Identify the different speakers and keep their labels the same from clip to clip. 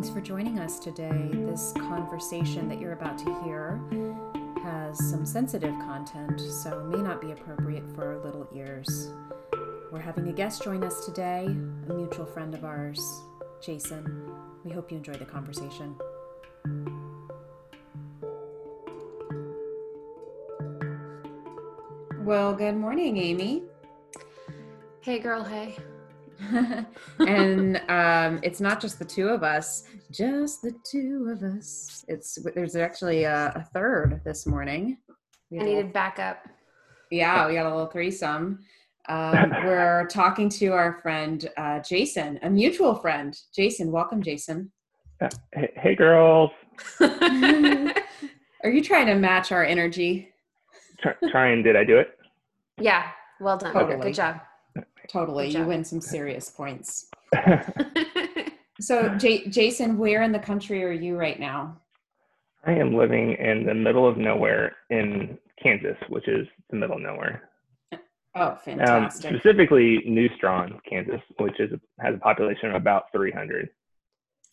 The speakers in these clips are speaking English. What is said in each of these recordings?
Speaker 1: Thanks for joining us today. This conversation that you're about to hear has some sensitive content, so may not be appropriate for little ears. We're having a guest join us today, a mutual friend of ours, Jason. We hope you enjoy the conversation. Well, good morning, Amy.
Speaker 2: Hey, girl, hey.
Speaker 1: and um, it's not just the two of us, just the two of us. It's there's actually a, a third this morning.
Speaker 2: I needed backup.
Speaker 1: Yeah, we got a little threesome. Um, we're talking to our friend uh, Jason, a mutual friend. Jason, welcome, Jason.
Speaker 3: Hey, hey girls.
Speaker 1: Are you trying to match our energy?
Speaker 3: Try, trying, did I do it?
Speaker 2: Yeah, well done.
Speaker 1: Totally.
Speaker 2: Good job.
Speaker 1: Totally.
Speaker 2: Good
Speaker 1: You
Speaker 2: job.
Speaker 1: win some serious points. So, J- Jason, where in the country are you right now?
Speaker 3: I am living in the middle of nowhere in Kansas, which is the middle of nowhere.
Speaker 1: Oh,
Speaker 3: Um,
Speaker 1: fantastic.
Speaker 3: specifically, New Strawn, Kansas, which is has a population of about 300.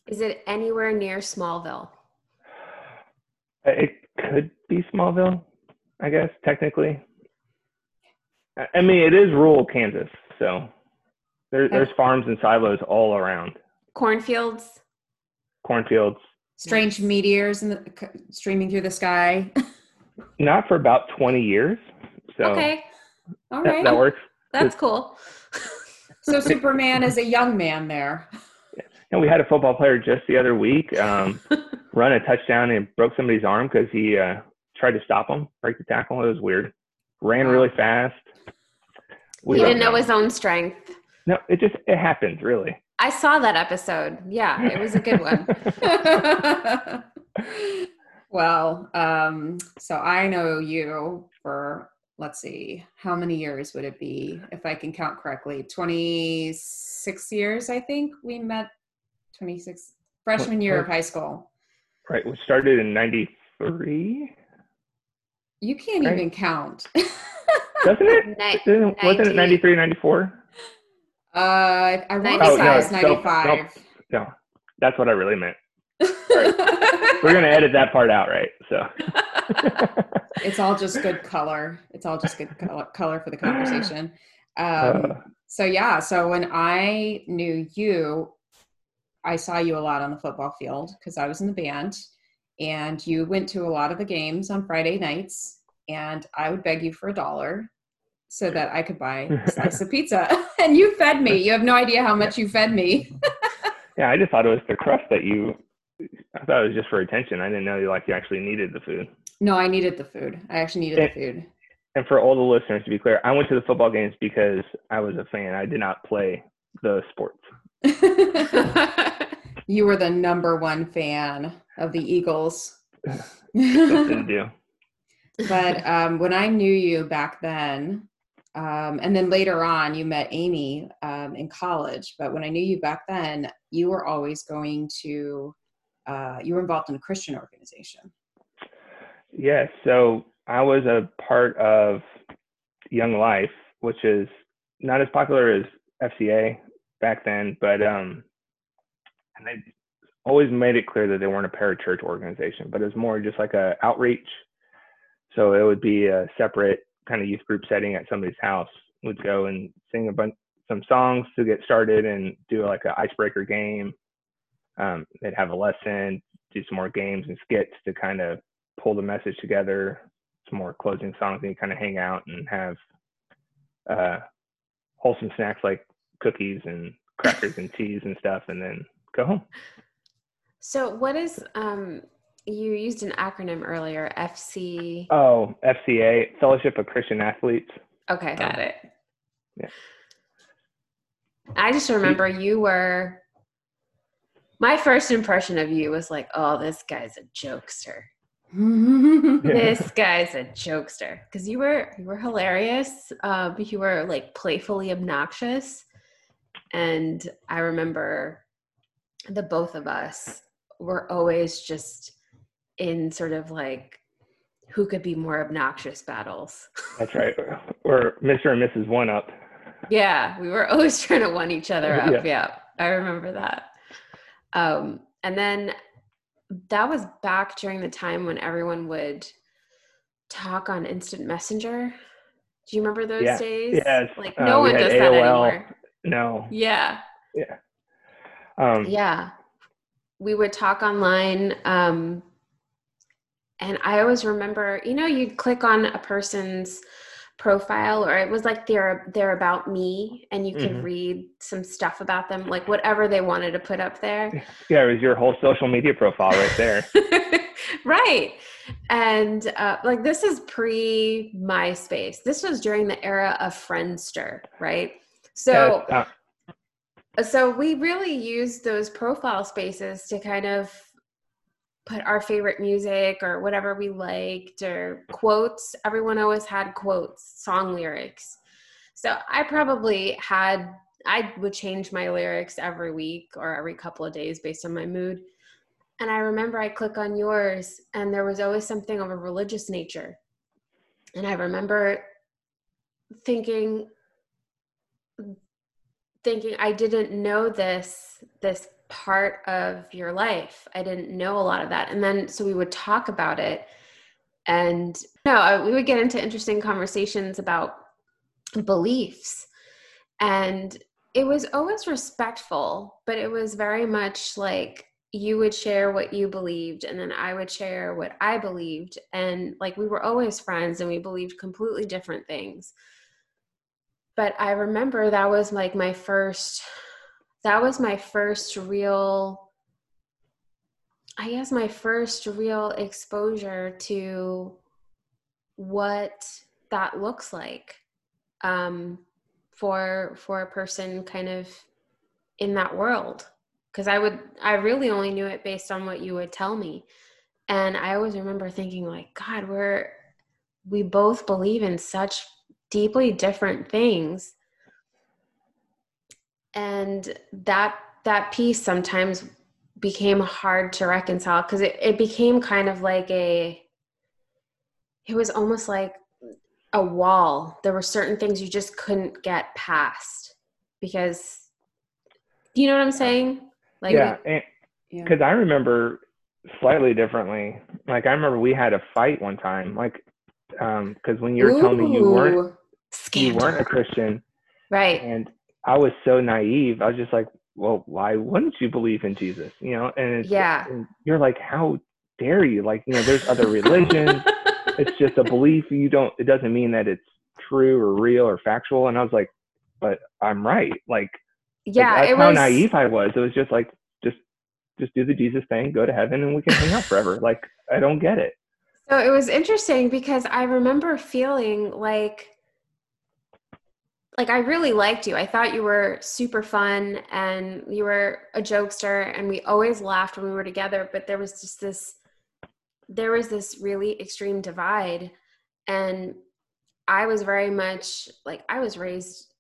Speaker 2: Is it anywhere near Smallville?
Speaker 3: Uh, It could be Smallville, I guess, technically. I- I mean, it is rural Kansas, so there, there's farms and silos all around,
Speaker 2: Cornfields?
Speaker 3: cornfields.
Speaker 1: Strange meteors in the, streaming through the sky.
Speaker 3: Not for about 20 years, so
Speaker 2: Okay,
Speaker 1: All
Speaker 3: that,
Speaker 1: right.
Speaker 3: that works.
Speaker 2: that's cool.
Speaker 1: So Superman is a young man there.
Speaker 3: And we had a football player just the other week um, run a touchdown and broke somebody's arm because he uh, tried to stop him, break the tackle. It was weird. Ran really fast. We
Speaker 2: he didn't know his own strength.
Speaker 3: No, it just it happens really.
Speaker 2: I saw that episode. Yeah, it was a good one.
Speaker 1: well, um, so I know you for let's see, how many years would it be if I can count correctly? Twenty six years, I think we met. Twenty six freshman year of high school.
Speaker 3: Right, we started in '93,
Speaker 1: You can't
Speaker 3: Right.
Speaker 1: even count.
Speaker 3: doesn't it?
Speaker 2: Ni-
Speaker 3: Didn't- Wasn't it
Speaker 2: 90.
Speaker 3: '93, '94?
Speaker 1: Uh, I want to
Speaker 2: Oh,
Speaker 1: say
Speaker 2: no,
Speaker 1: it's
Speaker 3: no,
Speaker 1: 95.
Speaker 3: No, that's what I really meant. We're gonna edit that part out, right? So.
Speaker 1: it's all just good color. It's all just good color, color for the conversation. Um,
Speaker 3: Uh,
Speaker 1: so yeah, so when I knew you, I saw you a lot on the football field because I was in the band, and you went to a lot of the games on Friday nights, and I would beg you for a dollar so that I could buy a slice of pizza, and you fed me. You have no idea how much you fed me.
Speaker 3: yeah, I just thought it was the crust that you. I thought it was just for attention. I didn't know you like you actually needed the food.
Speaker 1: No, I needed the food. I actually needed the food.
Speaker 3: And for all the listeners, to be clear, I went to the football games because I was a fan. I did not play the sports.
Speaker 1: you were the number one fan of the Eagles.
Speaker 3: Didn't do.
Speaker 1: But um, when I knew you back then, um, and then later on, you met Amy um, in college. But when I knew you back then, you were always going to, uh, you were involved in a Christian organization.
Speaker 3: Yes. So I was a part of Young Life, which is not as popular as FCA back then, but um, and they always made it clear that they weren't a parachurch organization, but it was more just like a outreach. So it would be a separate kind of youth group setting at somebody's house. We'd go and sing a bunch some songs to get started and do like an icebreaker game. Um, they'd have a lesson, do some more games and skits to kind of pull the message together, some more closing songs, and kind of hang out and have uh, wholesome snacks like cookies and crackers and teas and stuff, and then go home.
Speaker 2: so, what is um? You used an acronym earlier. FC.
Speaker 3: Oh, FCA, Fellowship of Christian Athletes.
Speaker 2: Okay, got it.
Speaker 3: yeah.
Speaker 2: I just remember you were. My first impression of you was like, "Oh, this guy's a jokester. This guy's a jokester." Because you were you were hilarious. Uh, you were like playfully obnoxious, and I remember the both of us were always just in sort of like who could be more obnoxious battles.
Speaker 3: That's right. Or Mr. and Mrs. One Up.
Speaker 2: Yeah, we were always trying to one each other up.
Speaker 3: Yeah.
Speaker 2: Yeah, I remember that. Um, And then that was back during the time when everyone would talk on instant messenger. Do you remember those
Speaker 3: Yeah.
Speaker 2: days?
Speaker 3: Yes.
Speaker 2: Like
Speaker 3: Uh,
Speaker 2: no
Speaker 3: we
Speaker 2: one does that anymore.
Speaker 3: No.
Speaker 2: Yeah.
Speaker 3: Yeah. Um,
Speaker 2: Yeah. We would talk online. Um, and I always remember, you know, you'd click on a person's profile or it was like they're they're about me and you can
Speaker 3: Mhm.
Speaker 2: read some stuff about them, like whatever they wanted to put up there.
Speaker 3: Yeah, it was your whole social media profile right there.
Speaker 2: right. And uh, like this is pre MySpace. This was during the era of Friendster, right? So
Speaker 3: Yeah, uh,
Speaker 2: so we really used those profile spaces to kind of put our favorite music or whatever we liked or quotes. Everyone always had quotes song lyrics. So i probably had i would change my lyrics every week or every couple of days based on my mood. And i remember i click on yours and there was always something of a religious nature. And i remember thinking thinking I didn't know this this part of your life. I didn't know a lot of that. And then so we would talk about it and no, uh, we would get into interesting conversations about beliefs. And it was always respectful, but it was very much like you would share what you believed and then I would share what I believed and like we were always friends and we believed completely different things but I remember that was like my first that was my first real I guess my first real exposure to what that looks like um, for for a person kind of in that world. Because I would I really only knew it based on what you would tell me. And I always remember thinking like god we're we both believe in such deeply different things and that that piece sometimes became hard to reconcile because it, it became kind of like a it was almost like a wall there were certain things you just couldn't get past because you know what i'm saying like
Speaker 3: yeah, and
Speaker 1: Yeah.
Speaker 3: because I remember slightly differently. Like I remember we had a fight one time. Like, um, because when you were telling me you weren't
Speaker 1: Ooh.
Speaker 3: you weren't a Christian,
Speaker 2: right
Speaker 3: and I was so naive. I was just like, well, why wouldn't you believe in Jesus? You know, and it's,
Speaker 2: Yeah.
Speaker 3: and you're like, how dare you? Like, you know, there's other religions. it's just a belief. You don't. It doesn't mean that it's true or real or factual. And I was like, but I'm right. Like, like,
Speaker 2: yeah
Speaker 3: that's
Speaker 2: it
Speaker 3: how
Speaker 2: was
Speaker 3: naive I was. It was just like, just, just do the Jesus thing, go to heaven, and we can hang out forever. Like, I don't get it.
Speaker 2: So it was interesting because I remember feeling like like I really liked you. I thought you were super fun and you were a jokester and we always laughed when we were together, but there was just this there was this really extreme divide and I was very much like I was raised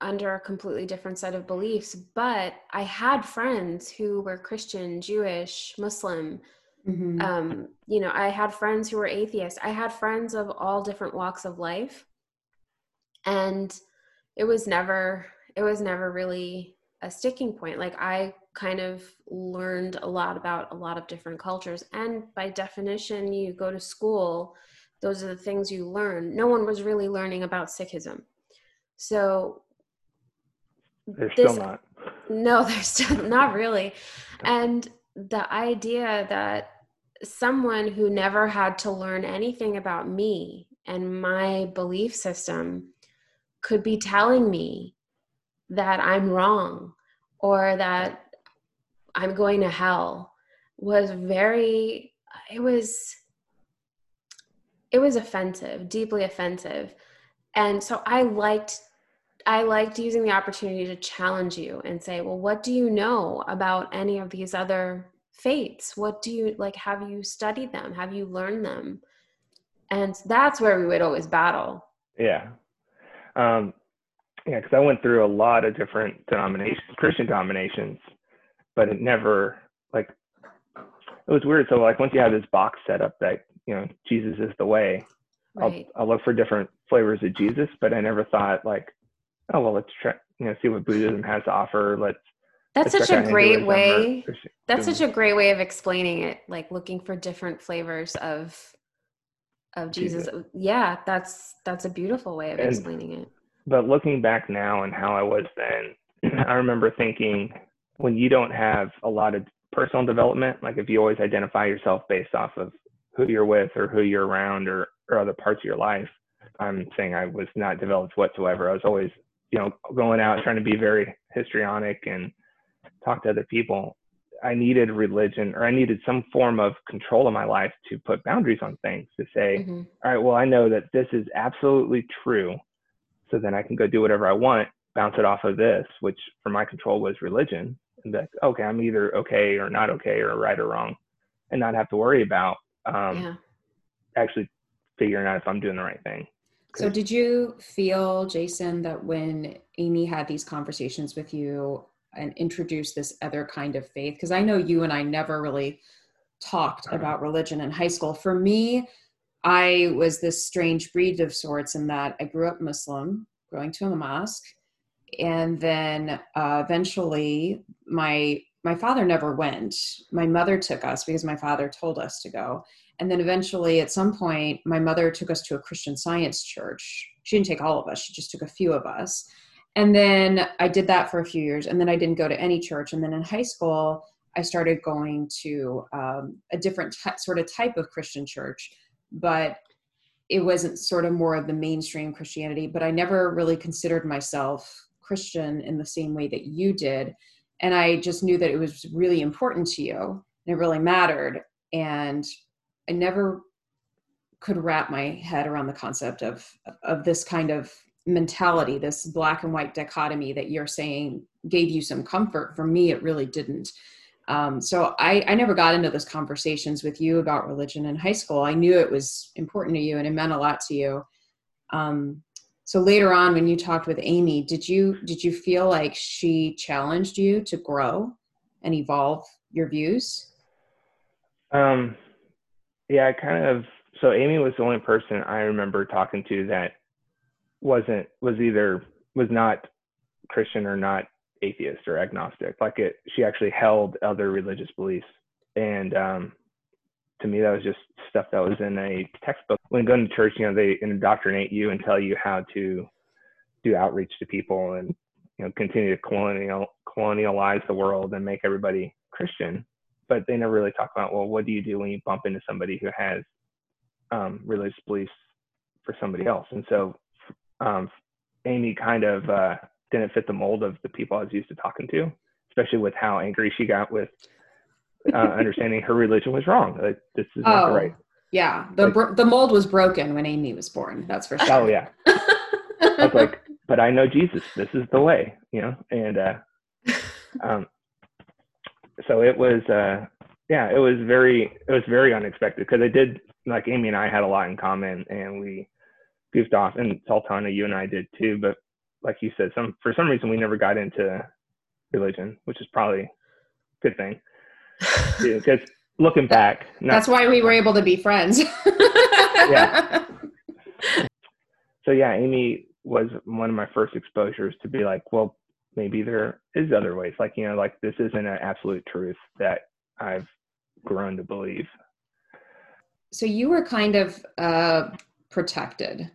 Speaker 2: under a completely different set of beliefs, but I had friends who were Christian, Jewish, Muslim,
Speaker 1: Mhm.
Speaker 2: um, you know, I had friends who were atheists. I had friends of all different walks of life. And it was never, it was never really a sticking point. Like I kind of learned a lot about a lot of different cultures. And by definition, you go to school, those are the things you learn. No one was really learning about Sikhism. So
Speaker 3: They're
Speaker 2: This-
Speaker 3: still not.
Speaker 2: no, there's still not really. And the idea that someone who never had to learn anything about me and my belief system could be telling me that I'm wrong or that I'm going to hell was very it was it was offensive, deeply offensive. And so I liked I liked using the opportunity to challenge you and say, well, what do you know about any of these other faiths? What do you like? Have you studied them? Have you learned them? And that's where we would always battle.
Speaker 3: Yeah. Um, yeah, because I went through a lot of different denominations, Christian denominations, but it never like it was weird. So like once you have this box set up that you know Jesus is the way,
Speaker 2: Right.
Speaker 3: I'll I'll look for different flavors of Jesus, but I never thought like, oh well, let's try you know see what Buddhism has to offer. Let's
Speaker 2: That's such a great way. That's such a great way of explaining it. Like looking for different flavors of of Jesus. Jesus. Yeah, that's that's a beautiful way of and, explaining it.
Speaker 3: But looking back now and how I was then, I remember thinking when you don't have a lot of personal development, like if you always identify yourself based off of who you're with or who you're around or, or other parts of your life, I'm saying I was not developed whatsoever. I was always, you know, going out trying to be very histrionic and talk to other people. I needed religion or I needed some form of control in my life to put boundaries on things to say, mm-hmm. all right, well, I know that this is absolutely true. So then I can go do whatever I want, bounce it off of this, which for my control was religion. And that, okay, I'm either okay or not okay or right or wrong and not have to worry about um, yeah. actually figuring out if I'm doing the right thing.
Speaker 1: So, did you feel, Jason, that when Amy had these conversations with you and introduce this other kind of faith? Because I know you and I never really talked about religion in high school. For me, I was this strange breed of sorts in that I grew up Muslim, going to a mosque, and then uh, eventually my my father never went. My mother took us because my father told us to go. And then eventually, at some point, my mother took us to a Christian science church. She didn't take all of us, she just took a few of us. And then I did that for a few years. And then I didn't go to any church. And then in high school, I started going to um, a different t- sort of type of Christian church, but it wasn't sort of more of the mainstream Christianity. But I never really considered myself Christian in the same way that you did. And I just knew that it was really important to you and it really mattered. And I never could wrap my head around the concept of of this kind of mentality, this black and white dichotomy that you're saying gave you some comfort. For me, it really didn't. Um, so I, I never got into those conversations with you about religion in high school. I knew it was important to you and it meant a lot to you. Um, so later on, when you talked with Amy, did you did you feel like she challenged you to grow and evolve your views?
Speaker 3: Um, yeah, I kind of. So Amy was the only person I remember talking to that wasn't was either was not Christian or not atheist or agnostic. Like it, she actually held other religious beliefs, and um, to me, that was just stuff that was in a textbook. When going to church, you know, they indoctrinate you and tell you how to do outreach to people and you know continue to colonial colonialize the world and make everybody Christian but they never really talk about well what do you do when you bump into somebody who has um, religious beliefs for somebody else and so um, amy kind of uh, didn't fit the mold of the people i was used to talking to especially with how angry she got with uh, understanding her religion was wrong. Like this is oh, not right
Speaker 1: yeah. The like, bro- the mold was broken when amy was born that's for sure.
Speaker 3: Oh yeah. I was like but i know jesus. This is the way you know? And uh um so it was uh yeah it was very it was very unexpected because I did like amy and i had a lot in common and we goofed off and sultana you and i did too but like you said some for some reason we never got into religion which is probably a good thing. Because looking back
Speaker 1: not, that's why we were able to be friends.
Speaker 3: Yeah so yeah amy was one of my first exposures to be like well maybe there is other ways. Like you know like this isn't an absolute truth that i've grown to believe.
Speaker 1: So you were kind of uh, protected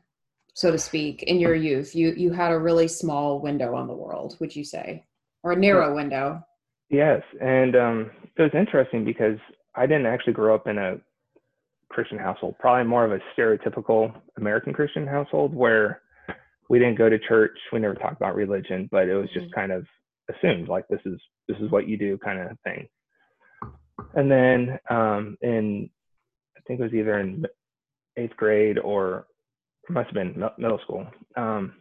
Speaker 1: so to speak in your youth you you had a really small window on the world would you say or a narrow window
Speaker 3: yes and um, it was interesting because i didn't actually grow up in a christian household probably more of a stereotypical american christian household where we didn't go to church. We never talked about religion, but it was just mm-hmm. kind of assumed like this is this is what you do kind of thing. And then um, in I think it was either in eighth grade or must have been middle school. Um,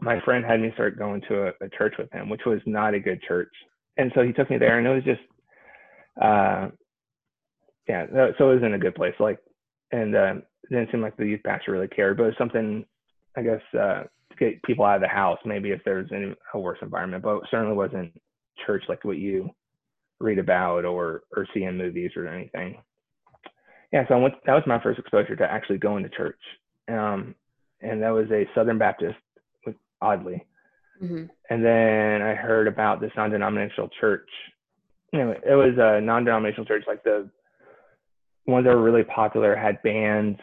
Speaker 3: my friend had me start going to a, a, church with him, which was not a good church. And so he took me there, and it was just, uh, yeah, so it was in a good place. Like, and uh, it didn't seem like the youth pastor really cared, but it was something I guess, uh, to get people out of the house, maybe if there's any, a worse environment, but certainly wasn't church like what you read about or, or see in movies or anything. Yeah, so went, that was my first exposure to actually going to church. Um, and that was a Southern Baptist, oddly. Mm-hmm. And then I heard about this non-denominational church. You know, it was a non-denominational church, like the ones that were really popular had bands,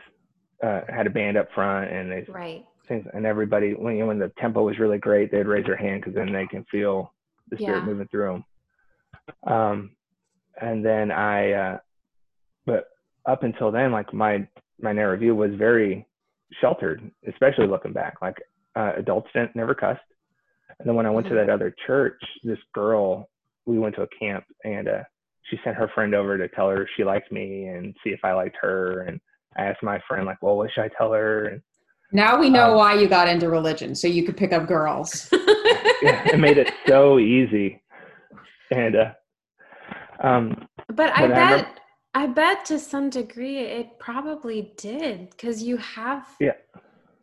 Speaker 3: uh, had a band up front, and they
Speaker 2: right.
Speaker 3: And everybody, when you know, when the tempo was really great, they'd raise their hand because then they can feel the spirit yeah. moving through them. Um, and then I, uh, but up until then, like my my narrow view was very sheltered, especially looking back. Like uh, adults didn't never cussed. And then when I went to mm-hmm. that other church, this girl, we went to a camp and uh, she sent her friend over to tell her she liked me and see if I liked her. And I asked my friend, like, well, what should I tell her? And
Speaker 1: now we know um, why you got into religion, so you could pick up girls.
Speaker 3: yeah, it made it so easy. And uh, um,
Speaker 2: but I bet remember, I bet to some degree it probably did because you have
Speaker 3: yeah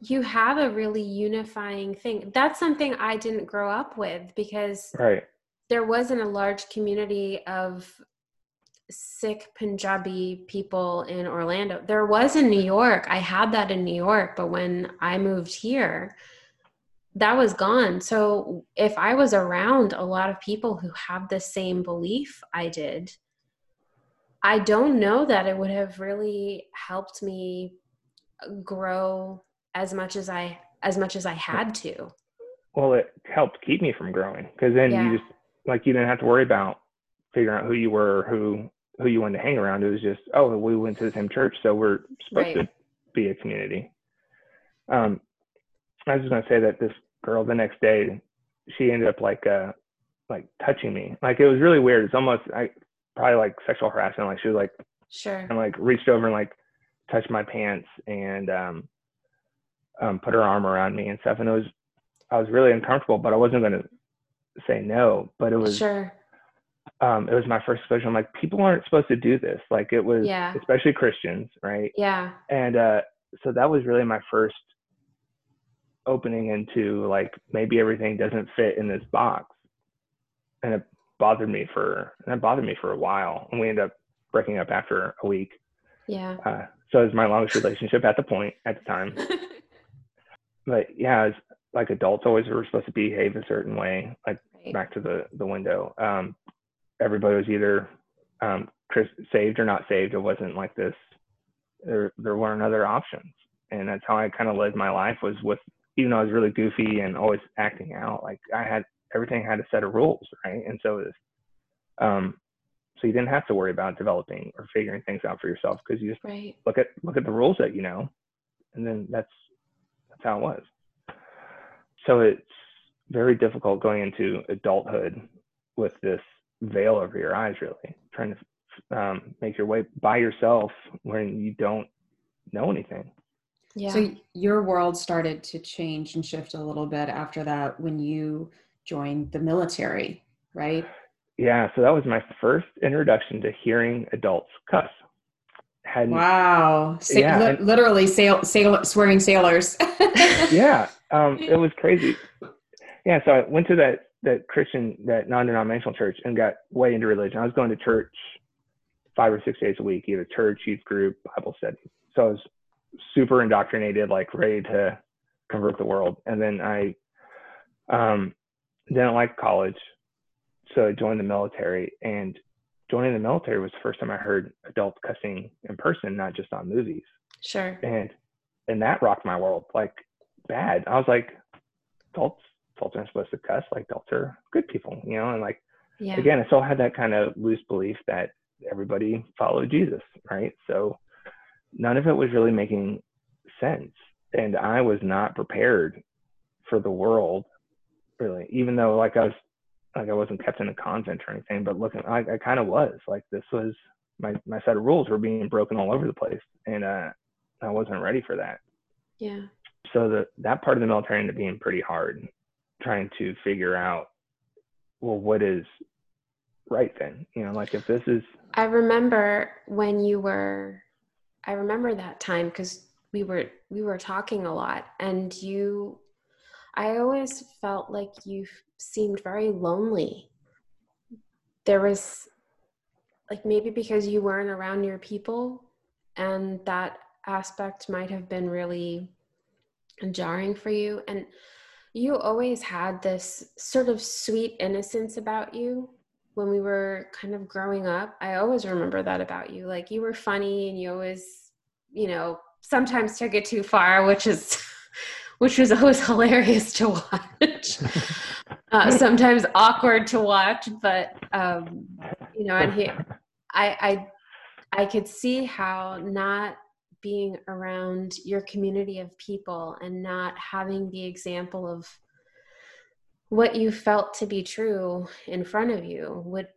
Speaker 2: you have a really unifying thing. That's something I didn't grow up with because
Speaker 3: right.
Speaker 2: there wasn't a large community of Sikh Punjabi people in Orlando. There was in New York. I had that in New York, but when I moved here, that was gone. So if I was around a lot of people who have the same belief I did, I don't know that it would have really helped me grow as much as I as much as I had to.
Speaker 3: Well, it helped keep me from growing because then yeah. you just like you didn't have to worry about figuring out who you were, who who you wanted to hang around. It was just oh, we went to the same church, so we're supposed right. to be a community. Um, I was just gonna say that this girl the next day, she ended up like uh like touching me. Like it was really weird. It's almost I probably like sexual harassment. Like she was like
Speaker 2: sure
Speaker 3: and like reached over and like touched my pants and um um, put her arm around me and stuff. And it was, I was really uncomfortable, but I wasn't going to say no. But it was,
Speaker 2: sure.
Speaker 3: Um, it was my first exposure. I'm like, people aren't supposed to do this. Like it was,
Speaker 2: yeah.
Speaker 3: especially Christians, right?
Speaker 2: Yeah.
Speaker 3: And uh, so that was really my first opening into like maybe everything doesn't fit in this box, and it bothered me for that bothered me for a while. And we ended up breaking up after a week.
Speaker 2: Yeah.
Speaker 3: Uh, so it was my longest relationship at the point at the time. but yeah, it's like adults always were supposed to behave a certain way, like right. back to the the window. Um, everybody was either um, saved or not saved. It wasn't like this. There there weren't other options, and that's how I kind of led my life. Was with even though I was really goofy and always acting out, like I had everything had a set of rules, right? And so it was, um, so you didn't have to worry about developing or figuring things out for yourself because you just
Speaker 2: right.
Speaker 3: look at look at the rules that you know, and then that's that's how it was. So it's very difficult going into adulthood with this veil over your eyes, really, trying to um, make your way by yourself when you don't know anything.
Speaker 1: Yeah. So your world started to change and shift a little bit after that when you joined the military, right?
Speaker 3: Yeah. So that was my first introduction to hearing adults cuss.
Speaker 1: Had wow. Sa- yeah, li- literally sail, sail, swearing sailors.
Speaker 3: Yeah um, it was crazy. Yeah so i went to that that christian that non-denominational church and got way into religion. I was going to church five or six days a week either church youth group bible study. So i was super indoctrinated like ready to convert the world. And then i um, didn't like college so i joined the military and joining the military was the first time I heard adults cussing in person, not just on movies.
Speaker 2: Sure.
Speaker 3: And and that rocked my world like bad. I was like, adults adults aren't supposed to cuss. Like adults are good people, you know. And like yeah. again, I still had that kind of loose belief that everybody followed Jesus, right? So none of it was really making sense, and I was not prepared for the world really. Even though like I was like I wasn't kept in a convent or anything, but looking, I, I kind of was like this was my my set of rules were being broken all over the place, and uh, I wasn't ready for that.
Speaker 2: Yeah.
Speaker 3: So the that part of the military ended up being pretty hard, trying to figure out, well, what is right then? You know, like if this is.
Speaker 2: I remember when you were, I remember that time because we were we were talking a lot, and you I always felt like you seemed very lonely. There was like maybe because you weren't around your people and that aspect might have been really jarring for you and you always had this sort of sweet innocence about you when we were kind of growing up. I always remember that about you. Like you were funny and you always, you know, sometimes took it too far, which is which was always hilarious to watch. uh, sometimes awkward to watch, but um, you know, and he, I, I, I could see how not being around your community of people and not having the example of what you felt to be true in front of you would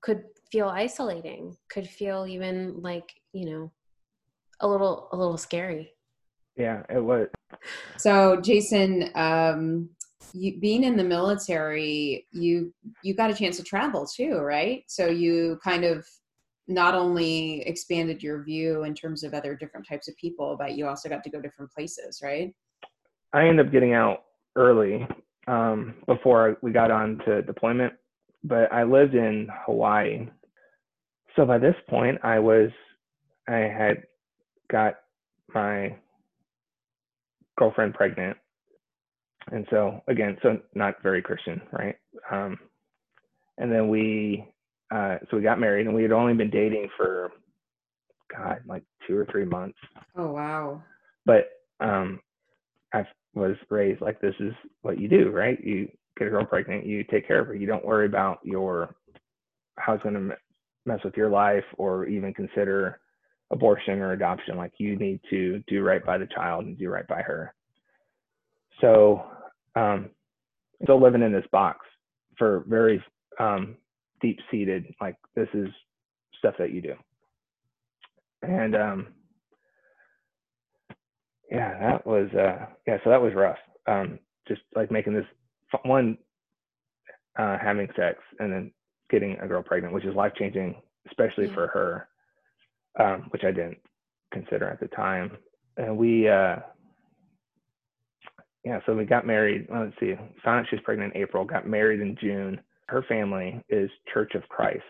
Speaker 2: could feel isolating could feel even like you know a little a little scary
Speaker 3: yeah it was
Speaker 1: so jason um you, being in the military you you got a chance to travel too right so you kind of not only expanded your view in terms of other different types of people, but you also got to go different places, right?
Speaker 3: I ended up getting out early um, before we got on to deployment, but I lived in Hawaii. So by this point, I was, I had got my girlfriend pregnant. And so again, so not very Christian, right? Um, and then we uh, so we got married and we had only been dating for god like two or three months
Speaker 1: oh wow
Speaker 3: but um i was raised like this is what you do right you get a girl pregnant you take care of her you don't worry about your how it's going to mess with your life or even consider abortion or adoption like you need to do right by the child and do right by her. So um still living in this box for very um deep seated like this is stuff that you do. And um yeah that was uh yeah so that was rough. Um just like making this one uh having sex and then getting a girl pregnant which is life changing especially yeah. for her um which i didn't consider at the time and we uh yeah so we got married well, let's see found out she was pregnant in april got married in june her family is Church of Christ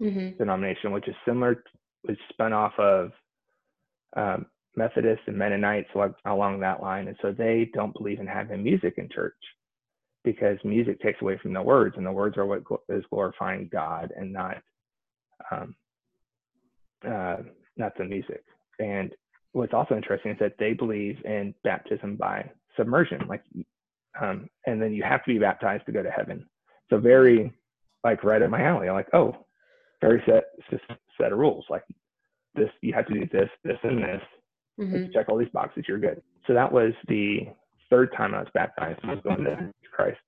Speaker 3: mm-hmm. denomination, which is similar, which spun off of um, Methodists and Mennonites along that line. And so they don't believe in having music in church because music takes away from the words, and the words are what is glorifying God and not um, uh, not the music. And what's also interesting is that they believe in baptism by submersion, like, um, and then you have to be baptized to go to heaven. So very like right at my alley. I'm like, oh, very set set of rules. Like this, you have to do this, this, and this. Mm-hmm. check all these boxes, you're good. So that was the third time I was baptized. I was going to Christ.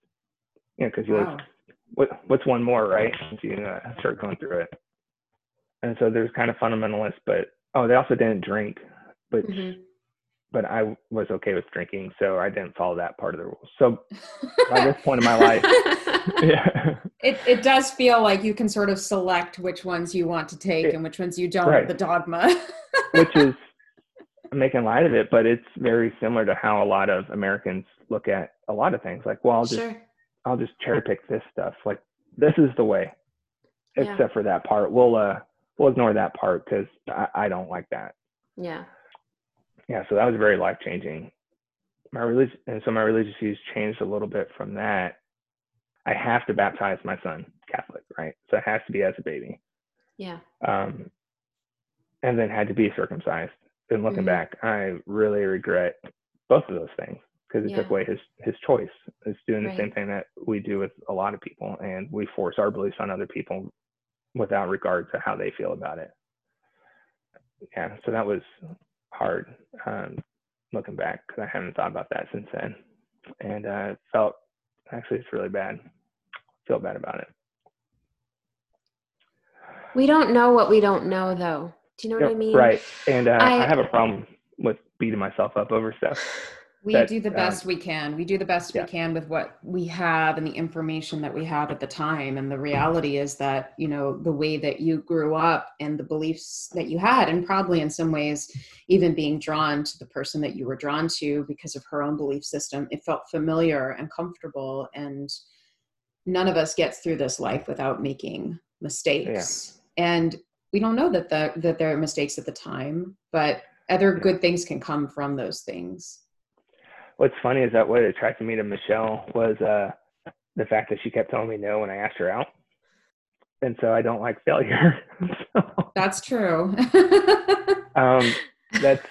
Speaker 3: Yeah, because you wow. like, what what's one more, right? Once you uh, start going through it. And so there's kind of fundamentalists, but oh, they also didn't drink, but mm-hmm. but I was okay with drinking, so I didn't follow that part of the rules. So by this point in my life,
Speaker 1: yeah. It it does feel like you can sort of select which ones you want to take it, and which ones you don't. Right. The dogma,
Speaker 3: which is making light of it, but it's very similar to how a lot of Americans look at a lot of things. Like, well, I'll just sure. I'll just cherry pick this stuff. Like, this is the way, except yeah. for that part. We'll uh we'll ignore that part because I, I don't like that.
Speaker 2: Yeah.
Speaker 3: Yeah. So that was very life changing. My religion and so my religious views changed a little bit from that I have to baptize my son Catholic, right? So it has to be as a baby.
Speaker 2: Yeah.
Speaker 3: Um, and then had to be circumcised. And looking mm-hmm. back, I really regret both of those things because it yeah. took away his his choice. It's doing right. the same thing that we do with a lot of people, and we force our beliefs on other people without regard to how they feel about it. Yeah, so that was hard um, looking back because I haven't thought about that since then, and uh, felt Actually, it's really bad. feel bad about it.
Speaker 2: We don't know what we don't know, though. Do you know what I mean?
Speaker 3: Right. And uh, I, I, have a problem with beating myself up over stuff.
Speaker 1: We that, do the best um, we can. We do the best yeah. we can with what we have and the information that we have at the time. And the reality is that, you know, the way that you grew up and the beliefs that you had, and probably in some ways, even being drawn to the person that you were drawn to because of her own belief system, it felt familiar and comfortable. And none of us gets through this life without making mistakes. Yeah. And we don't know that the, that there are mistakes at the time, but other good things can come from those things.
Speaker 3: What's funny is that what attracted me to Michelle was uh, the fact that she kept telling me no when I asked her out, and so I don't like failure.
Speaker 1: so, that's true.
Speaker 3: um, that's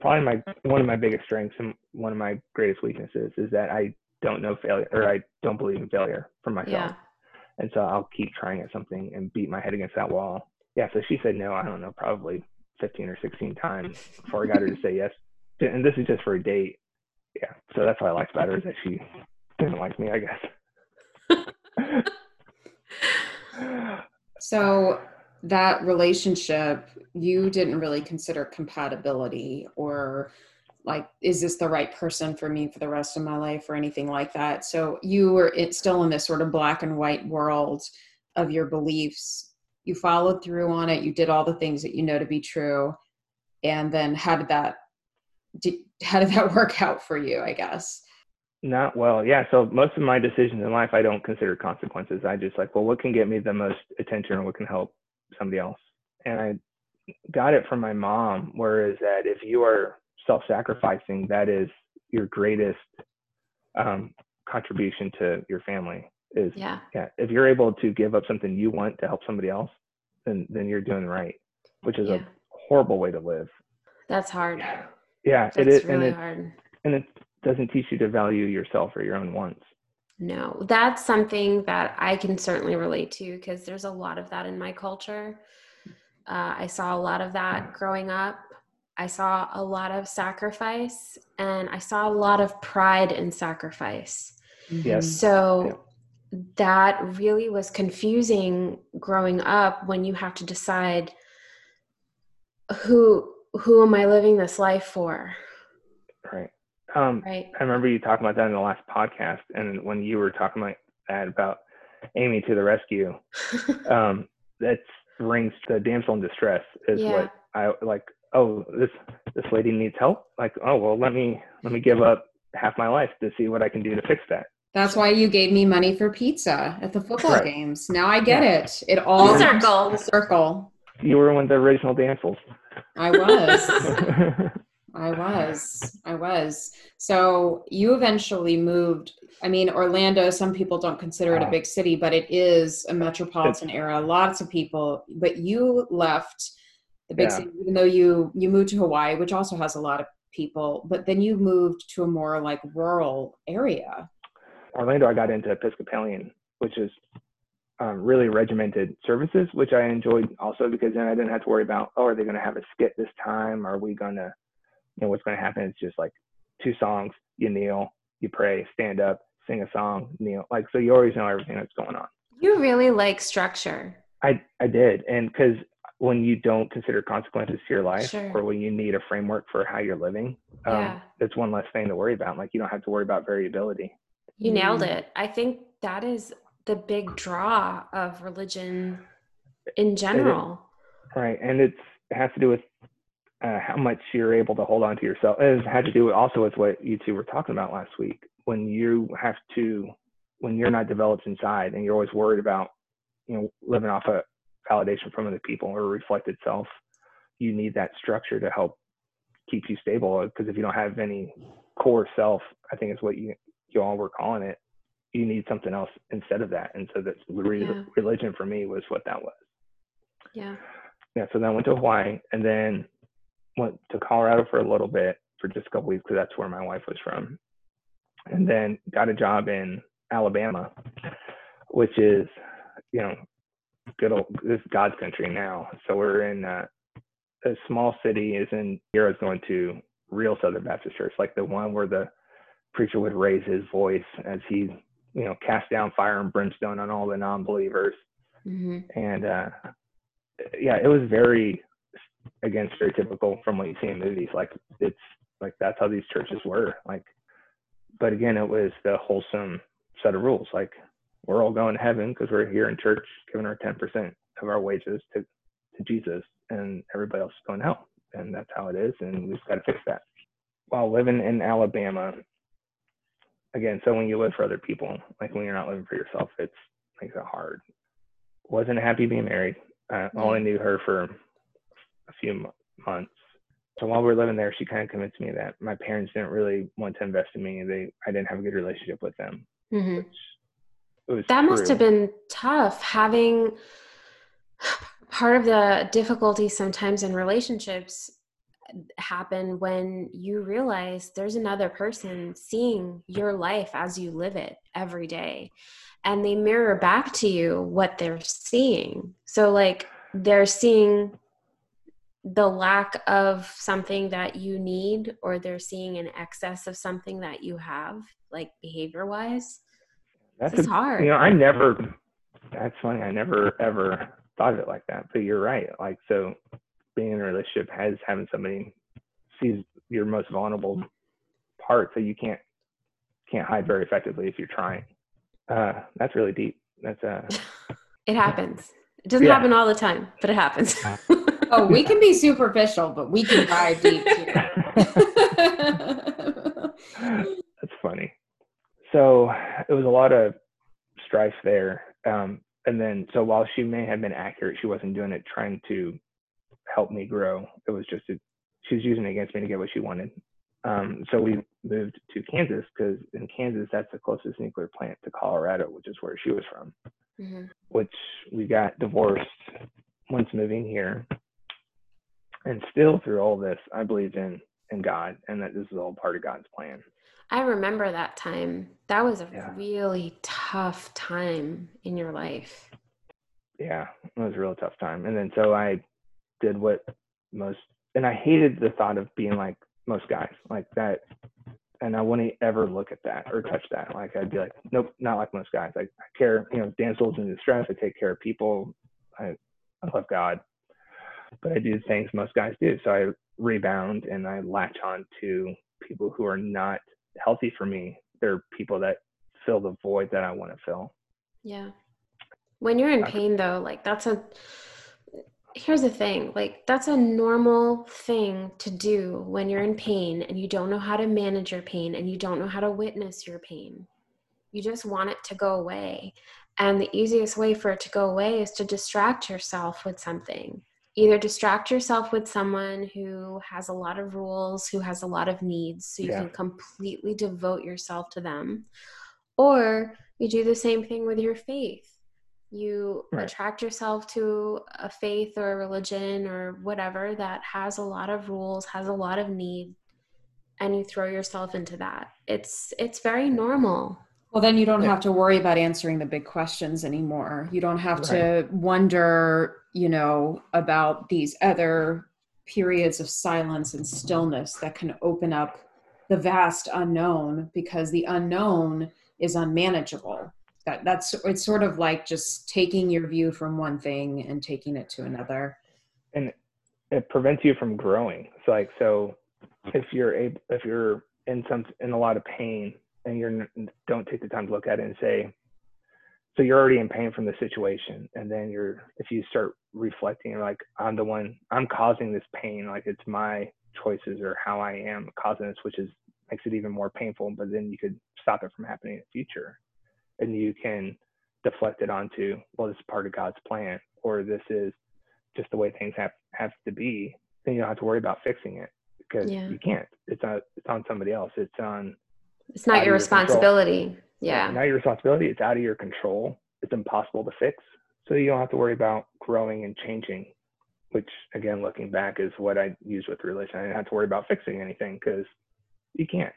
Speaker 3: probably my one of my biggest strengths and one of my greatest weaknesses is that I don't know failure or I don't believe in failure for myself. Yeah. And so I'll keep trying at something and beat my head against that wall. Yeah, so she said no, I don't know, probably 15 or 16 times before I got her to say yes. And this is just for a date. Yeah, so that's what I liked about her is that she didn't like me, I guess.
Speaker 1: so that relationship, you didn't really consider compatibility or like is this the right person for me for the rest of my life or anything like that so you were it's still in this sort of black and white world of your beliefs you followed through on it you did all the things that you know to be true and then how did that did, how did that work out for you i guess?
Speaker 3: Not well yeah so most of my decisions in life i don't consider consequences i just like well what can get me the most attention or what can help somebody else? And i got it from my mom whereas that if you are self-sacrificing that is your greatest um, contribution to your family is
Speaker 2: yeah.
Speaker 3: yeah if you're able to give up something you want to help somebody else then then you're doing right which is yeah. a horrible way to live.
Speaker 2: That's hard.
Speaker 3: Yeah
Speaker 2: that's it is
Speaker 3: really and
Speaker 2: it, hard
Speaker 3: and it doesn't teach you to value yourself or your own wants
Speaker 2: no that's something that i can certainly relate to because there's a lot of that in my culture uh, i saw a lot of that growing up I saw a lot of sacrifice and I saw a lot of pride in sacrifice.
Speaker 3: Yes.
Speaker 2: So yeah. that really was confusing growing up when you have to decide who who am I living this life for?
Speaker 3: Right. Um,
Speaker 2: right.
Speaker 3: I remember you talking about that in the last podcast, and when you were talking about that about Amy to the rescue, um, that rings the damsel in distress is yeah. what I like oh this this lady needs help like oh well let me let me give up half my life to see what i can do to fix that
Speaker 1: that's why you gave me money for pizza at the football right. games now i get yeah. it it all
Speaker 2: circle
Speaker 1: circle
Speaker 3: you were one of the original damsels
Speaker 1: i was. I was. I was. So you eventually moved i mean orlando some people don't consider it a big city but it is a metropolitan area. Lots of people but you left the big yeah. city, even though you you moved to Hawaii, which also has a lot of people, but then you moved to a more like rural area.
Speaker 3: Orlando, I got into Episcopalian, which is um, really regimented services, which I enjoyed also because then I didn't have to worry about, oh, are they going to have a skit this time? Are we going to, you know, what's going to happen? It's just like two songs, you kneel, you pray, stand up, sing a song, kneel. Like, so you always know everything that's going on.
Speaker 2: You really like structure.
Speaker 3: I, I did. And because when you don't consider consequences to your life
Speaker 2: sure.
Speaker 3: or when you need a framework for how you're living um, yeah. it's one less thing to worry about like you don't have to worry about variability
Speaker 2: you nailed it i think that is the big draw of religion in general.
Speaker 3: Right and it's it has to do with uh, how much you're able to hold on to yourself it has to do also with what you two were talking about last week. When you have to when you're not developed inside and you're always worried about you know living off a validation from other people or reflected self you need that structure to help keep you stable because if you don't have any core self i think is what you you all were calling it you need something else instead of that and so that re- yeah. religion for me was what that was
Speaker 2: yeah
Speaker 3: yeah so then I went to hawaii and then went to colorado for a little bit for just a couple weeks because that's where my wife was from and then got a job in alabama which is you know good old this God's country now. So we're in uh, a small city is in Heroes going to real Southern Baptist church, like the one where the preacher would raise his voice as he, you know, cast down fire and brimstone on all the non-believers. Mm-hmm. And uh, yeah, it was very again stereotypical from what you see in movies. Like it's like that's how these churches were. Like, but again, it was the wholesome set of rules. Like we're all going to heaven because we're here in church giving our 10% of our wages to, to Jesus and everybody else is going to hell. And that's how it is. And we've got to fix that. While living in Alabama, again, so when you live for other people, like when you're not living for yourself, it's makes it hard. Wasn't happy being married. I only knew her for a few months. so while we were living there, she kind of convinced me that my parents didn't really want to invest in me. They I didn't have a good relationship with them.
Speaker 2: Mm-hmm. that true. must have been tough having part of the difficulty sometimes in relationships happen when you realize there's another person seeing your life as you live it every day and they mirror back to you what they're seeing. So like they're seeing the lack of something that you need or they're seeing an excess of something that you have like behavior wise
Speaker 3: that's a, hard. you know i never that's funny i never ever thought of it like that but you're right like so being in a relationship has having somebody sees your most vulnerable parts that you can't can't hide very effectively if you're trying uh that's really deep that's uh
Speaker 2: it happens it doesn't yeah. happen all the time but it happens
Speaker 1: oh, we can be superficial, but we can dive deep too.
Speaker 3: That's funny. So it was a lot of strife there. Um, and then, so while she may have been accurate, she wasn't doing it trying to help me grow. It was just, a, she was using it against me to get what she wanted. Um, so we moved to Kansas because in Kansas, that's the closest nuclear plant to Colorado, which is where she was from. Mm-hmm. Which we got divorced once moving here and still through all this i believed in in god and that this is all part of god's plan
Speaker 2: i remember that time that was a yeah. really tough time in your life
Speaker 3: yeah it was a real tough time and then so i did what most and i hated the thought of being like most guys like that and I wouldn't ever look at that or touch that. Like I'd be like, nope, not like most guys. I, I care, you know, damsels in distress. I take care of people. I, I love God but I do things most guys do. So I rebound and I latch on to people who are not healthy for me. They're people that fill the void that I want to fill.
Speaker 2: Yeah. When you're in pain though, like that's a here's the thing, like that's a normal thing to do when you're in pain and you don't know how to manage your pain and you don't know how to witness your pain. You just want it to go away. And the easiest way for it to go away is to distract yourself with something either distract yourself with someone who has a lot of rules, who has a lot of needs, so you yeah. can completely devote yourself to them, or you do the same thing with your faith. You right. attract yourself to a faith or a religion or whatever that has a lot of rules, has a lot of need, and you throw yourself into that. It's it's very normal.
Speaker 1: Well, then you don't have to worry about answering the big questions anymore. You don't have right. to wonder you know, about these other periods of silence and stillness that can open up the vast unknown because the unknown is unmanageable. That that's it's sort of like just taking your view from one thing and taking it to another.
Speaker 3: And it prevents you from growing. So like so if you're able if you're in some in a lot of pain and you're don't take the time to look at it and say so you're already in pain from the situation and then you're if you start reflecting you're like i'm the one i'm causing this pain like it's my choices or how i am causing this which is makes it even more painful but then you could stop it from happening in the future and you can deflect it onto well this is part of god's plan or this is just the way things have have to be then you don't have to worry about fixing it because yeah. you can't it's on it's on somebody else it's on
Speaker 2: it's not your responsibility control. Yeah.
Speaker 3: Not your responsibility. It's out of your control. It's impossible to fix. So you don't have to worry about growing and changing, which again, looking back is what I used with religion. I didn't have to worry about fixing anything because you can't.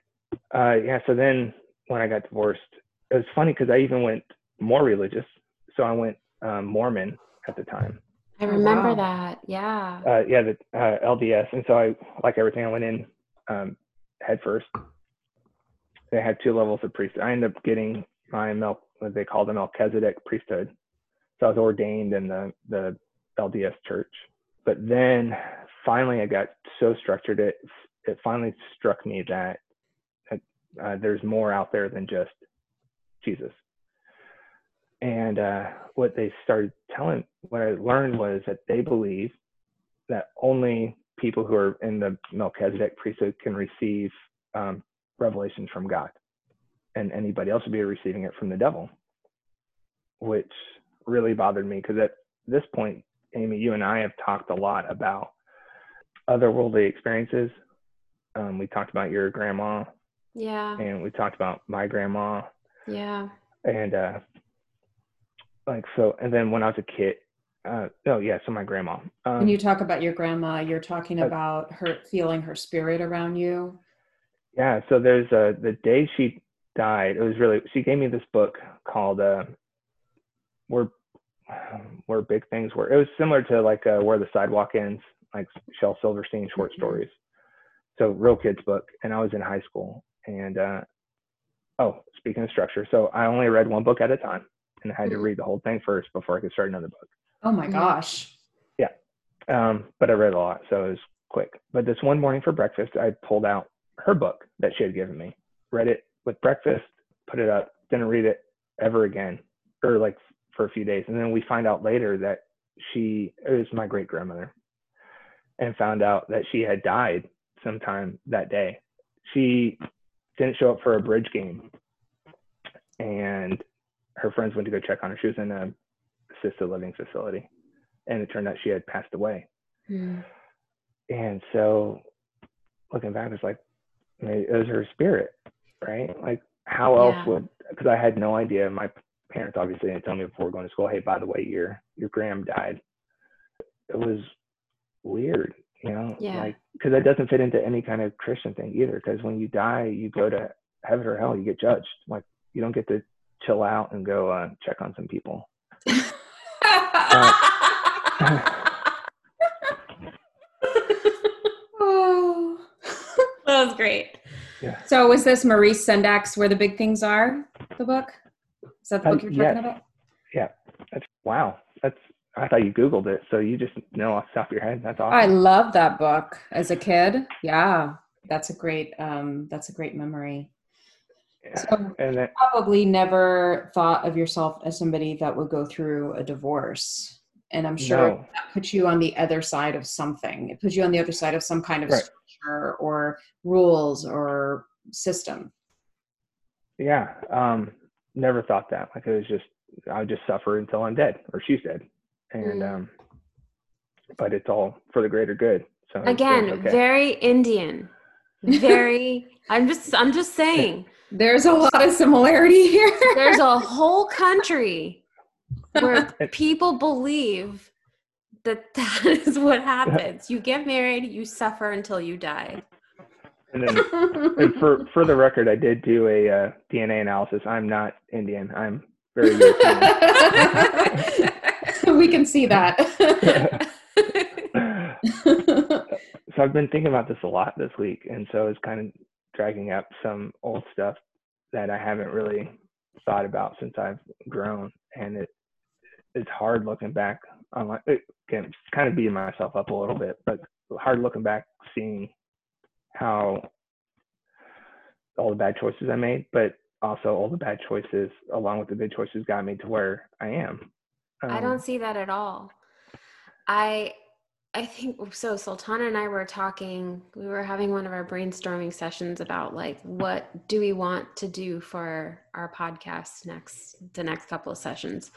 Speaker 3: Uh, yeah. So then when I got divorced, it was funny because I even went more religious. So I went um, Mormon at the time.
Speaker 2: I remember wow. that. Yeah.
Speaker 3: Uh, yeah, the uh, LDS. And so I, like everything, I went in um, head first they had two levels of priesthood. I ended up getting my Mel, what they call the Melchizedek priesthood. So I was ordained in the, the LDS church. But then finally I got so structured, it, it finally struck me that, that uh, there's more out there than just Jesus. And uh, what they started telling, what I learned was that they believe that only people who are in the Melchizedek priesthood can receive um, revelations from God, and anybody else would be receiving it from the devil, which really bothered me because at this point, Amy, you and I have talked a lot about otherworldly experiences. Um, we talked about your grandma,
Speaker 2: Yeah.
Speaker 3: and we talked about my grandma,
Speaker 2: Yeah.
Speaker 3: and uh, like so. And then when I was a kid, uh, oh yeah, so my grandma. Um,
Speaker 1: When you talk about your grandma, you're talking
Speaker 3: Uh,
Speaker 1: about her feeling her spirit around you.
Speaker 3: Yeah, so there's a the day she died. It was really she gave me this book called uh, "Where Where Big Things Were." It was similar to like uh, "Where the Sidewalk Ends," like Shel Silverstein short
Speaker 1: Mhm.
Speaker 3: stories. So real kids book, and I was in high school. And uh, oh, speaking of structure, so I only read one book at a time, and I had to
Speaker 2: Mhm.
Speaker 3: read the whole thing first before I could start another book.
Speaker 1: Oh my
Speaker 2: Mhm.
Speaker 1: gosh.
Speaker 3: um, but I read a lot, so it was quick. But this one morning for breakfast, I pulled out her book that she had given me, read it with breakfast, put it up, didn't read it ever again, or like for a few days. And then we find out later that she it was my great grandmother, and found out that she had died sometime that day. She didn't show up for a bridge game, and her friends went to go check on her. She was in a assisted living facility and it turned out she had passed away.
Speaker 2: Mm.
Speaker 3: And so looking back, it's like I mean, it was her spirit, right? Like how else
Speaker 2: Yeah.
Speaker 3: would? Because I had no idea. My parents obviously didn't tell me before going to school. Hey, by the way, your your gram died. It was weird, you know,
Speaker 2: Yeah.
Speaker 3: like because that doesn't fit into any kind of Christian thing either. Because when you die, you go to heaven or hell. You get judged. Like you don't get to chill out and go uh, check on some people.
Speaker 1: oh.
Speaker 2: That was great. Yeah.
Speaker 1: So was this Maurice Sendak's Where the Big Things Are, the book? Is that the
Speaker 3: Uh,
Speaker 1: book you're talking
Speaker 3: yes.
Speaker 1: about?
Speaker 3: That's wow. That's I thought you Googled it, so you just know off the top of your head. That's awesome.
Speaker 1: I love that book as a kid. Yeah. That's a great um that's a great memory.
Speaker 3: Yeah.
Speaker 1: So
Speaker 3: And then
Speaker 1: probably never thought of yourself as somebody that would go through a divorce. And I'm sure
Speaker 3: no,
Speaker 1: that puts you on the other side of something. It puts you on the other side of some kind of
Speaker 3: Right.
Speaker 1: structure or rules or system.
Speaker 3: yeah, um, never thought that. Like it was just I would just suffer until I'm dead or she's dead, and
Speaker 2: Mm.
Speaker 3: um, but it's all for the greater good. So
Speaker 2: Again,
Speaker 3: okay.
Speaker 2: very Indian. Very I'm just I'm just saying.
Speaker 1: There's a lot of similarity here.
Speaker 2: There's a whole country where people believe that that is what happens. You get married, you suffer until you die.
Speaker 3: and then and for for the record, I did do a uh, DNA analysis. I'm not Indian. I'm very European.
Speaker 1: we can see that.
Speaker 3: so I've been thinking about this a lot this week, and so it's kind of dragging up some old stuff that I haven't really thought about since I've grown, and it it's hard looking back on my it, just kind of beating myself up a little bit, but hard looking back, seeing how all the bad choices I made, but also all the bad choices along with the good choices got me to where I am.
Speaker 2: I
Speaker 3: Um,
Speaker 2: don't see that at all. I I think so Sultana and I were talking, we were having one of our brainstorming sessions about like what do we want to do for our podcast next the next couple of sessions.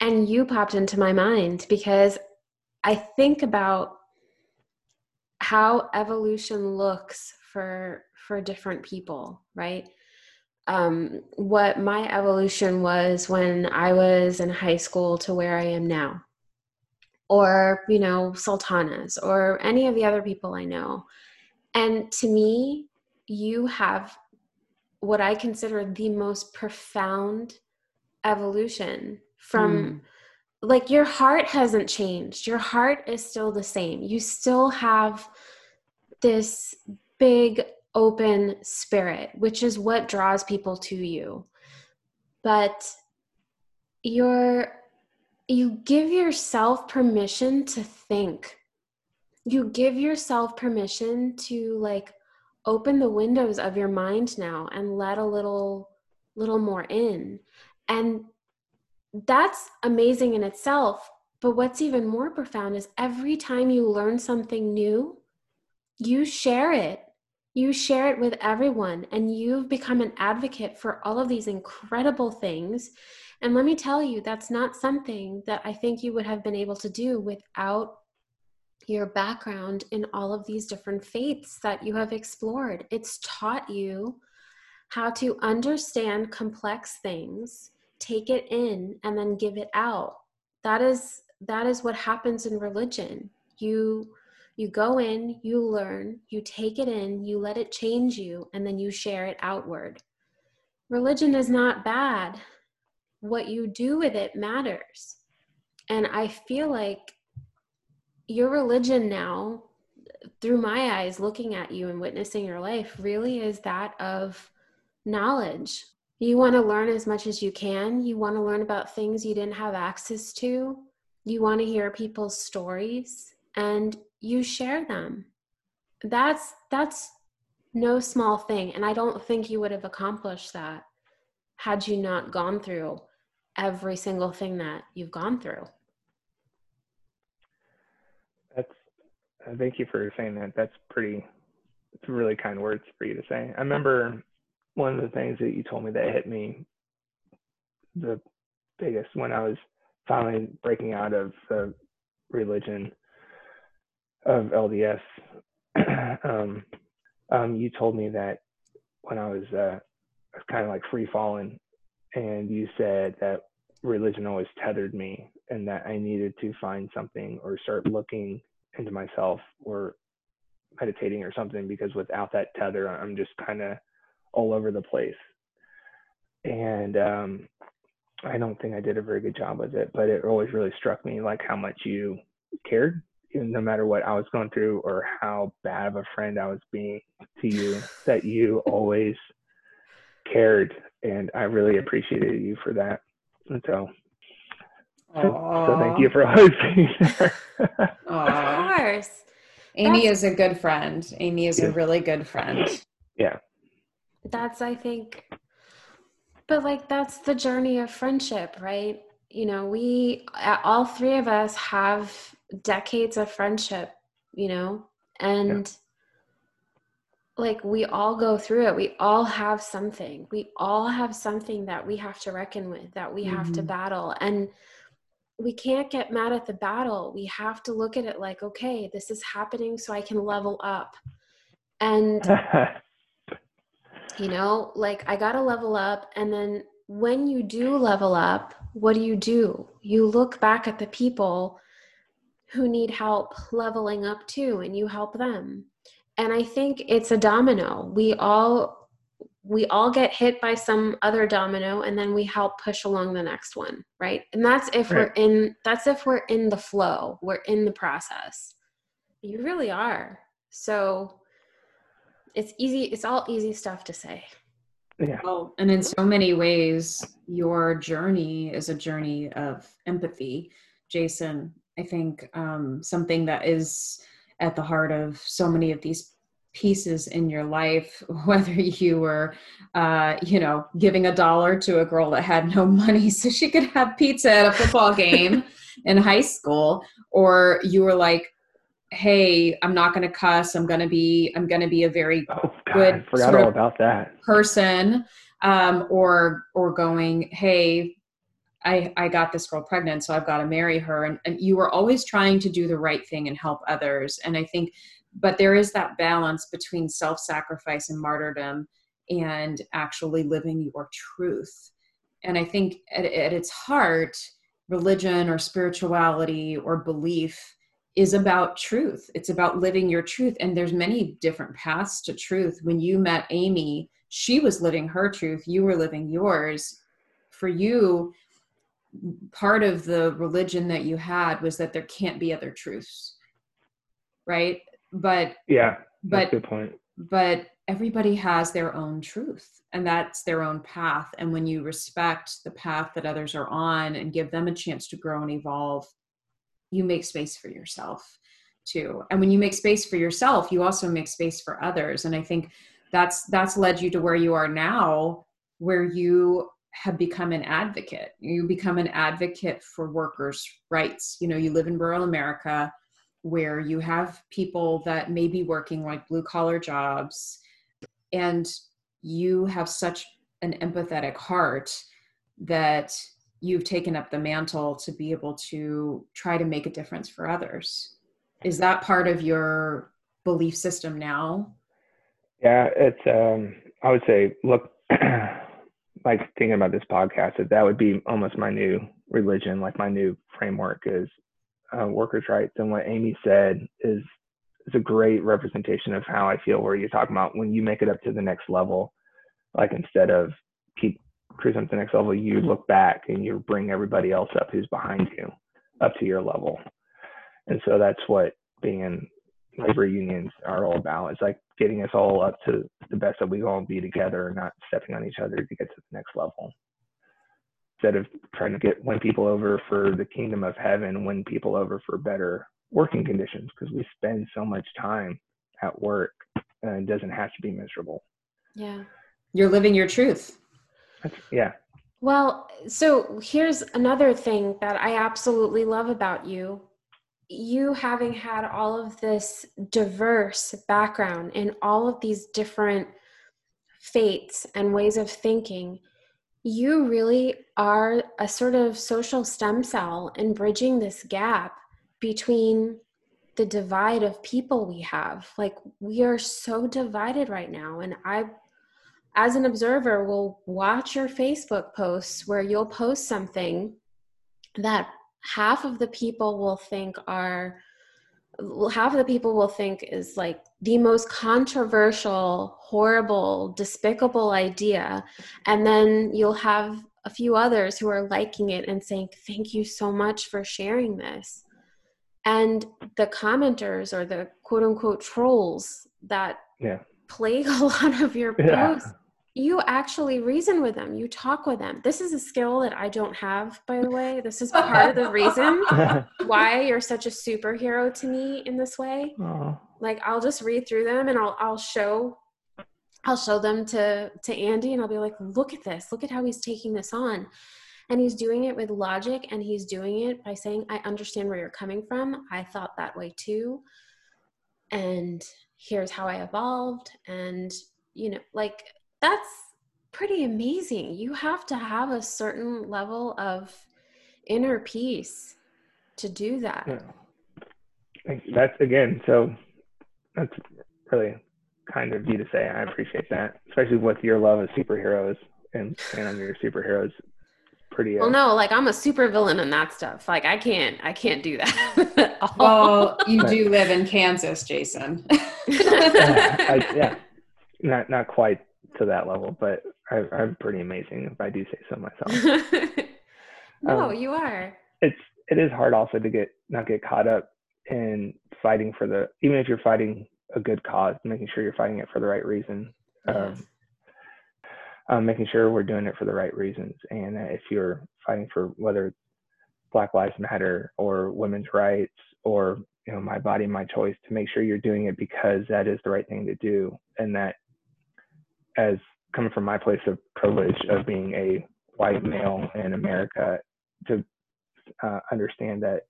Speaker 2: And you popped into my mind because I think about how evolution looks for for different people, right? Um, what my evolution was when I was in high school to where I am now, or, you know, Sultana's, or any of the other people I know. And to me, you have what I consider the most profound evolution from like your heart hasn't changed. Your heart is still the same. You still have this big open spirit, which is what draws people to you. But you're you give yourself permission to think. You give yourself permission to like open the windows of your mind now and let a little little more in. And that's amazing in itself. But what's even more profound is every time you learn something new, you share it. You share it with everyone, and you've become an advocate for all of these incredible things. And let me tell you, that's not something that I think you would have been able to do without your background in all of these different faiths that you have explored. It's taught you how to understand complex things, take it in, and then give it out. That is that is what happens in religion. You you go in, you learn, you take it in, you let it change you, and then you share it outward. Religion is not bad. What you do with it matters. And I feel like your religion now, through my eyes, looking at you and witnessing your life, really is that of knowledge. You want to learn as much as you can. You want to learn about things you didn't have access to. You want to hear people's stories and you share them. That's that's no small thing and I don't think you would have accomplished that had you not gone through every single thing that you've gone through.
Speaker 3: That's uh, thank you for saying that. That's pretty it's really kind words for you to say. I remember one of the things that you told me that hit me the biggest when I was finally breaking out of the religion of LDS. um, um, you told me that when I was uh, kind of like free falling, and you said that religion always tethered me, and that I needed to find something or start looking into myself or meditating or something because without that tether, I'm just kind of all over the place. And um, I don't think I did a very good job with it, but it always really struck me like how much you cared no matter what I was going through or how bad of a friend I was being to you, that you always cared. And I really appreciated you for that. And so, so, so, thank you for always being there.
Speaker 2: of course.
Speaker 1: Amy That's, is a good friend. Amy is yeah. a really good friend.
Speaker 3: Yeah.
Speaker 2: That's, I think, but like, that's the journey of friendship, right? You know, we, all three of us have decades of friendship, you know, and yeah. like we all go through it. We all have something. We all have something that we have to reckon with, that we mm-hmm. have to mm-hmm. battle. And we can't get mad at the battle. We have to look at it like, okay, this is happening so I can level up. And, you know, like I got to level up. And then when you do level up, what do you do? You look back at the people who need help leveling up too and you help them and i think it's a domino we all we all get hit by some other domino and then we help push along the next one right and that's if right. we're in that's if we're in the flow we're in the process you really are so it's easy it's all easy stuff to say
Speaker 1: yeah. Well, and in so many ways, your journey is a journey of empathy. Jason, I think um, something that is at the heart of so many of these pieces in your life, whether you were, uh, you know, giving a dollar to a girl that had no money so she could have pizza at a football game in high school, or you were like, hey i'm not going to cuss. I'm going to be i'm going to be a very oh, God, good
Speaker 3: forgot all about that.
Speaker 1: person um, or or going hey I, I got this girl pregnant, so I've got to marry her. And, and you were always trying to do the right thing and help others. And I think, but there is that balance between self sacrifice and martyrdom and actually living your truth. And I think at, at its heart, religion or spirituality or belief is about truth. It's about living your truth. And there's many different paths to truth. When you met Amy, she was living her truth, you were living yours. For you, part of the religion that you had was that there can't be other truths right? But
Speaker 3: yeah but good point.
Speaker 1: but everybody has their own truth and that's their own path. And when you respect the path that others are on and give them a chance to grow and evolve you make space for yourself too. And when you make space for yourself you also make space for others. And i think that's that's led you to where you are now where you have become an advocate. You become an advocate for workers' rights. You know, you live in rural America where you have people that may be working like blue collar jobs, and you have such an empathetic heart that you've taken up the mantle to be able to try to make a difference for others. is that part of your belief system now?
Speaker 3: Yeah, it's um I would say look like thinking about this podcast that that would be almost my new religion, like my new framework is uh, workers' rights. And what Amy said is is a great representation of how I feel. Where you're talking about when you make it up to the next level, like instead of keep cruising to the next level, you look back and you bring everybody else up who's behind you up to your level. And so that's what being in labor unions are all about. It's like getting us all up to the best that we all be together, and not stepping on each other to get to the next level. Instead of trying to get win people over for the kingdom of heaven, win people over for better working conditions because we spend so much time at work and it doesn't have to be miserable.
Speaker 2: Yeah.
Speaker 1: You're living your truth.
Speaker 3: That's, yeah.
Speaker 2: Well, so here's another thing that I absolutely love about you. You having had all of this diverse background in all of these different faiths and ways of thinking, you really are a sort of social stem cell in bridging this gap between the divide of people we have. Like, we are so divided right now. And I as an observer will watch your Facebook posts where you'll post something that half of the people will think are half of the people will think is like the most controversial, horrible, despicable idea. And then you'll have a few others who are liking it and saying, Thank you so much for sharing this. And the commenters or the quote unquote trolls that
Speaker 3: yeah.
Speaker 2: plague a lot of your posts yeah you actually reason with them. You talk with them. This is a skill that i don't have by the way. This is part of the reason why you're such a superhero to me in this way. Aww. like i'll just read through them and i'll i'll show i'll show them to to andy and i'll be like look at this. Look at how he's taking this on. And he's doing it with logic and he's doing it by saying i understand where you're coming from. I thought that way too. And here's how i evolved. And you know like that's pretty amazing. You have to have a certain level of inner peace to do that.
Speaker 3: Yeah. That's again, so that's really kind of you to say. I appreciate that, especially with your love of superheroes and and on your superheroes. Pretty.
Speaker 2: Uh, well, no, like I'm a super villain and that stuff. Like I can't, I can't do that.
Speaker 1: well, you do live in Kansas, Jason.
Speaker 3: yeah, I, yeah, not not quite to that level, but I, am pretty amazing if I do say so myself.
Speaker 2: no, um, you are.
Speaker 3: It's it is hard also to get not get caught up in fighting for the even if you're fighting a good cause, making sure you're fighting it for the right reason. Um, um, making sure we're doing it for the right reasons. And if you're fighting for whether Black Lives Matter or women's rights or you know my body, my choice, to make sure you're doing it because that is the right thing to do, and that as coming from my place of privilege of being a white male in America to uh, understand that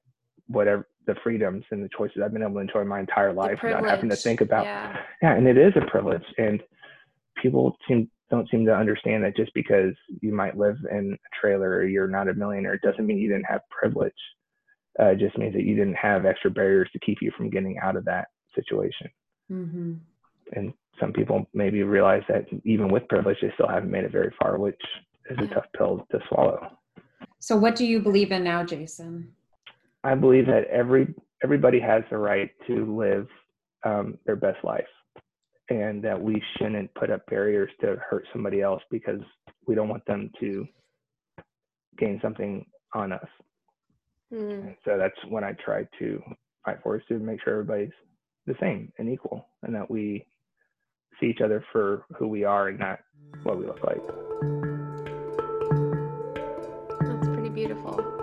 Speaker 3: whatever the freedoms and the choices I've been able to enjoy my entire life without having to think about
Speaker 2: yeah.
Speaker 3: yeah and it is a privilege and people seem don't seem to understand that just because you might live in a trailer or you're not a millionaire doesn't mean you didn't have privilege uh, it just means that you didn't have extra barriers to keep you from getting out of that situation mm-hmm. And some people maybe realize that even with privilege, they still haven't made it very far, which is a tough pill to swallow.
Speaker 1: So, what do you believe in now, Jason?
Speaker 3: I believe that every everybody has the right to live um, their best life, and that we shouldn't put up barriers to hurt somebody else because we don't want them to gain something on us. Mm. So that's when I try to fight for is to make sure everybody's the same and equal, and that we see each other for who we are and not what we look like. That's pretty beautiful.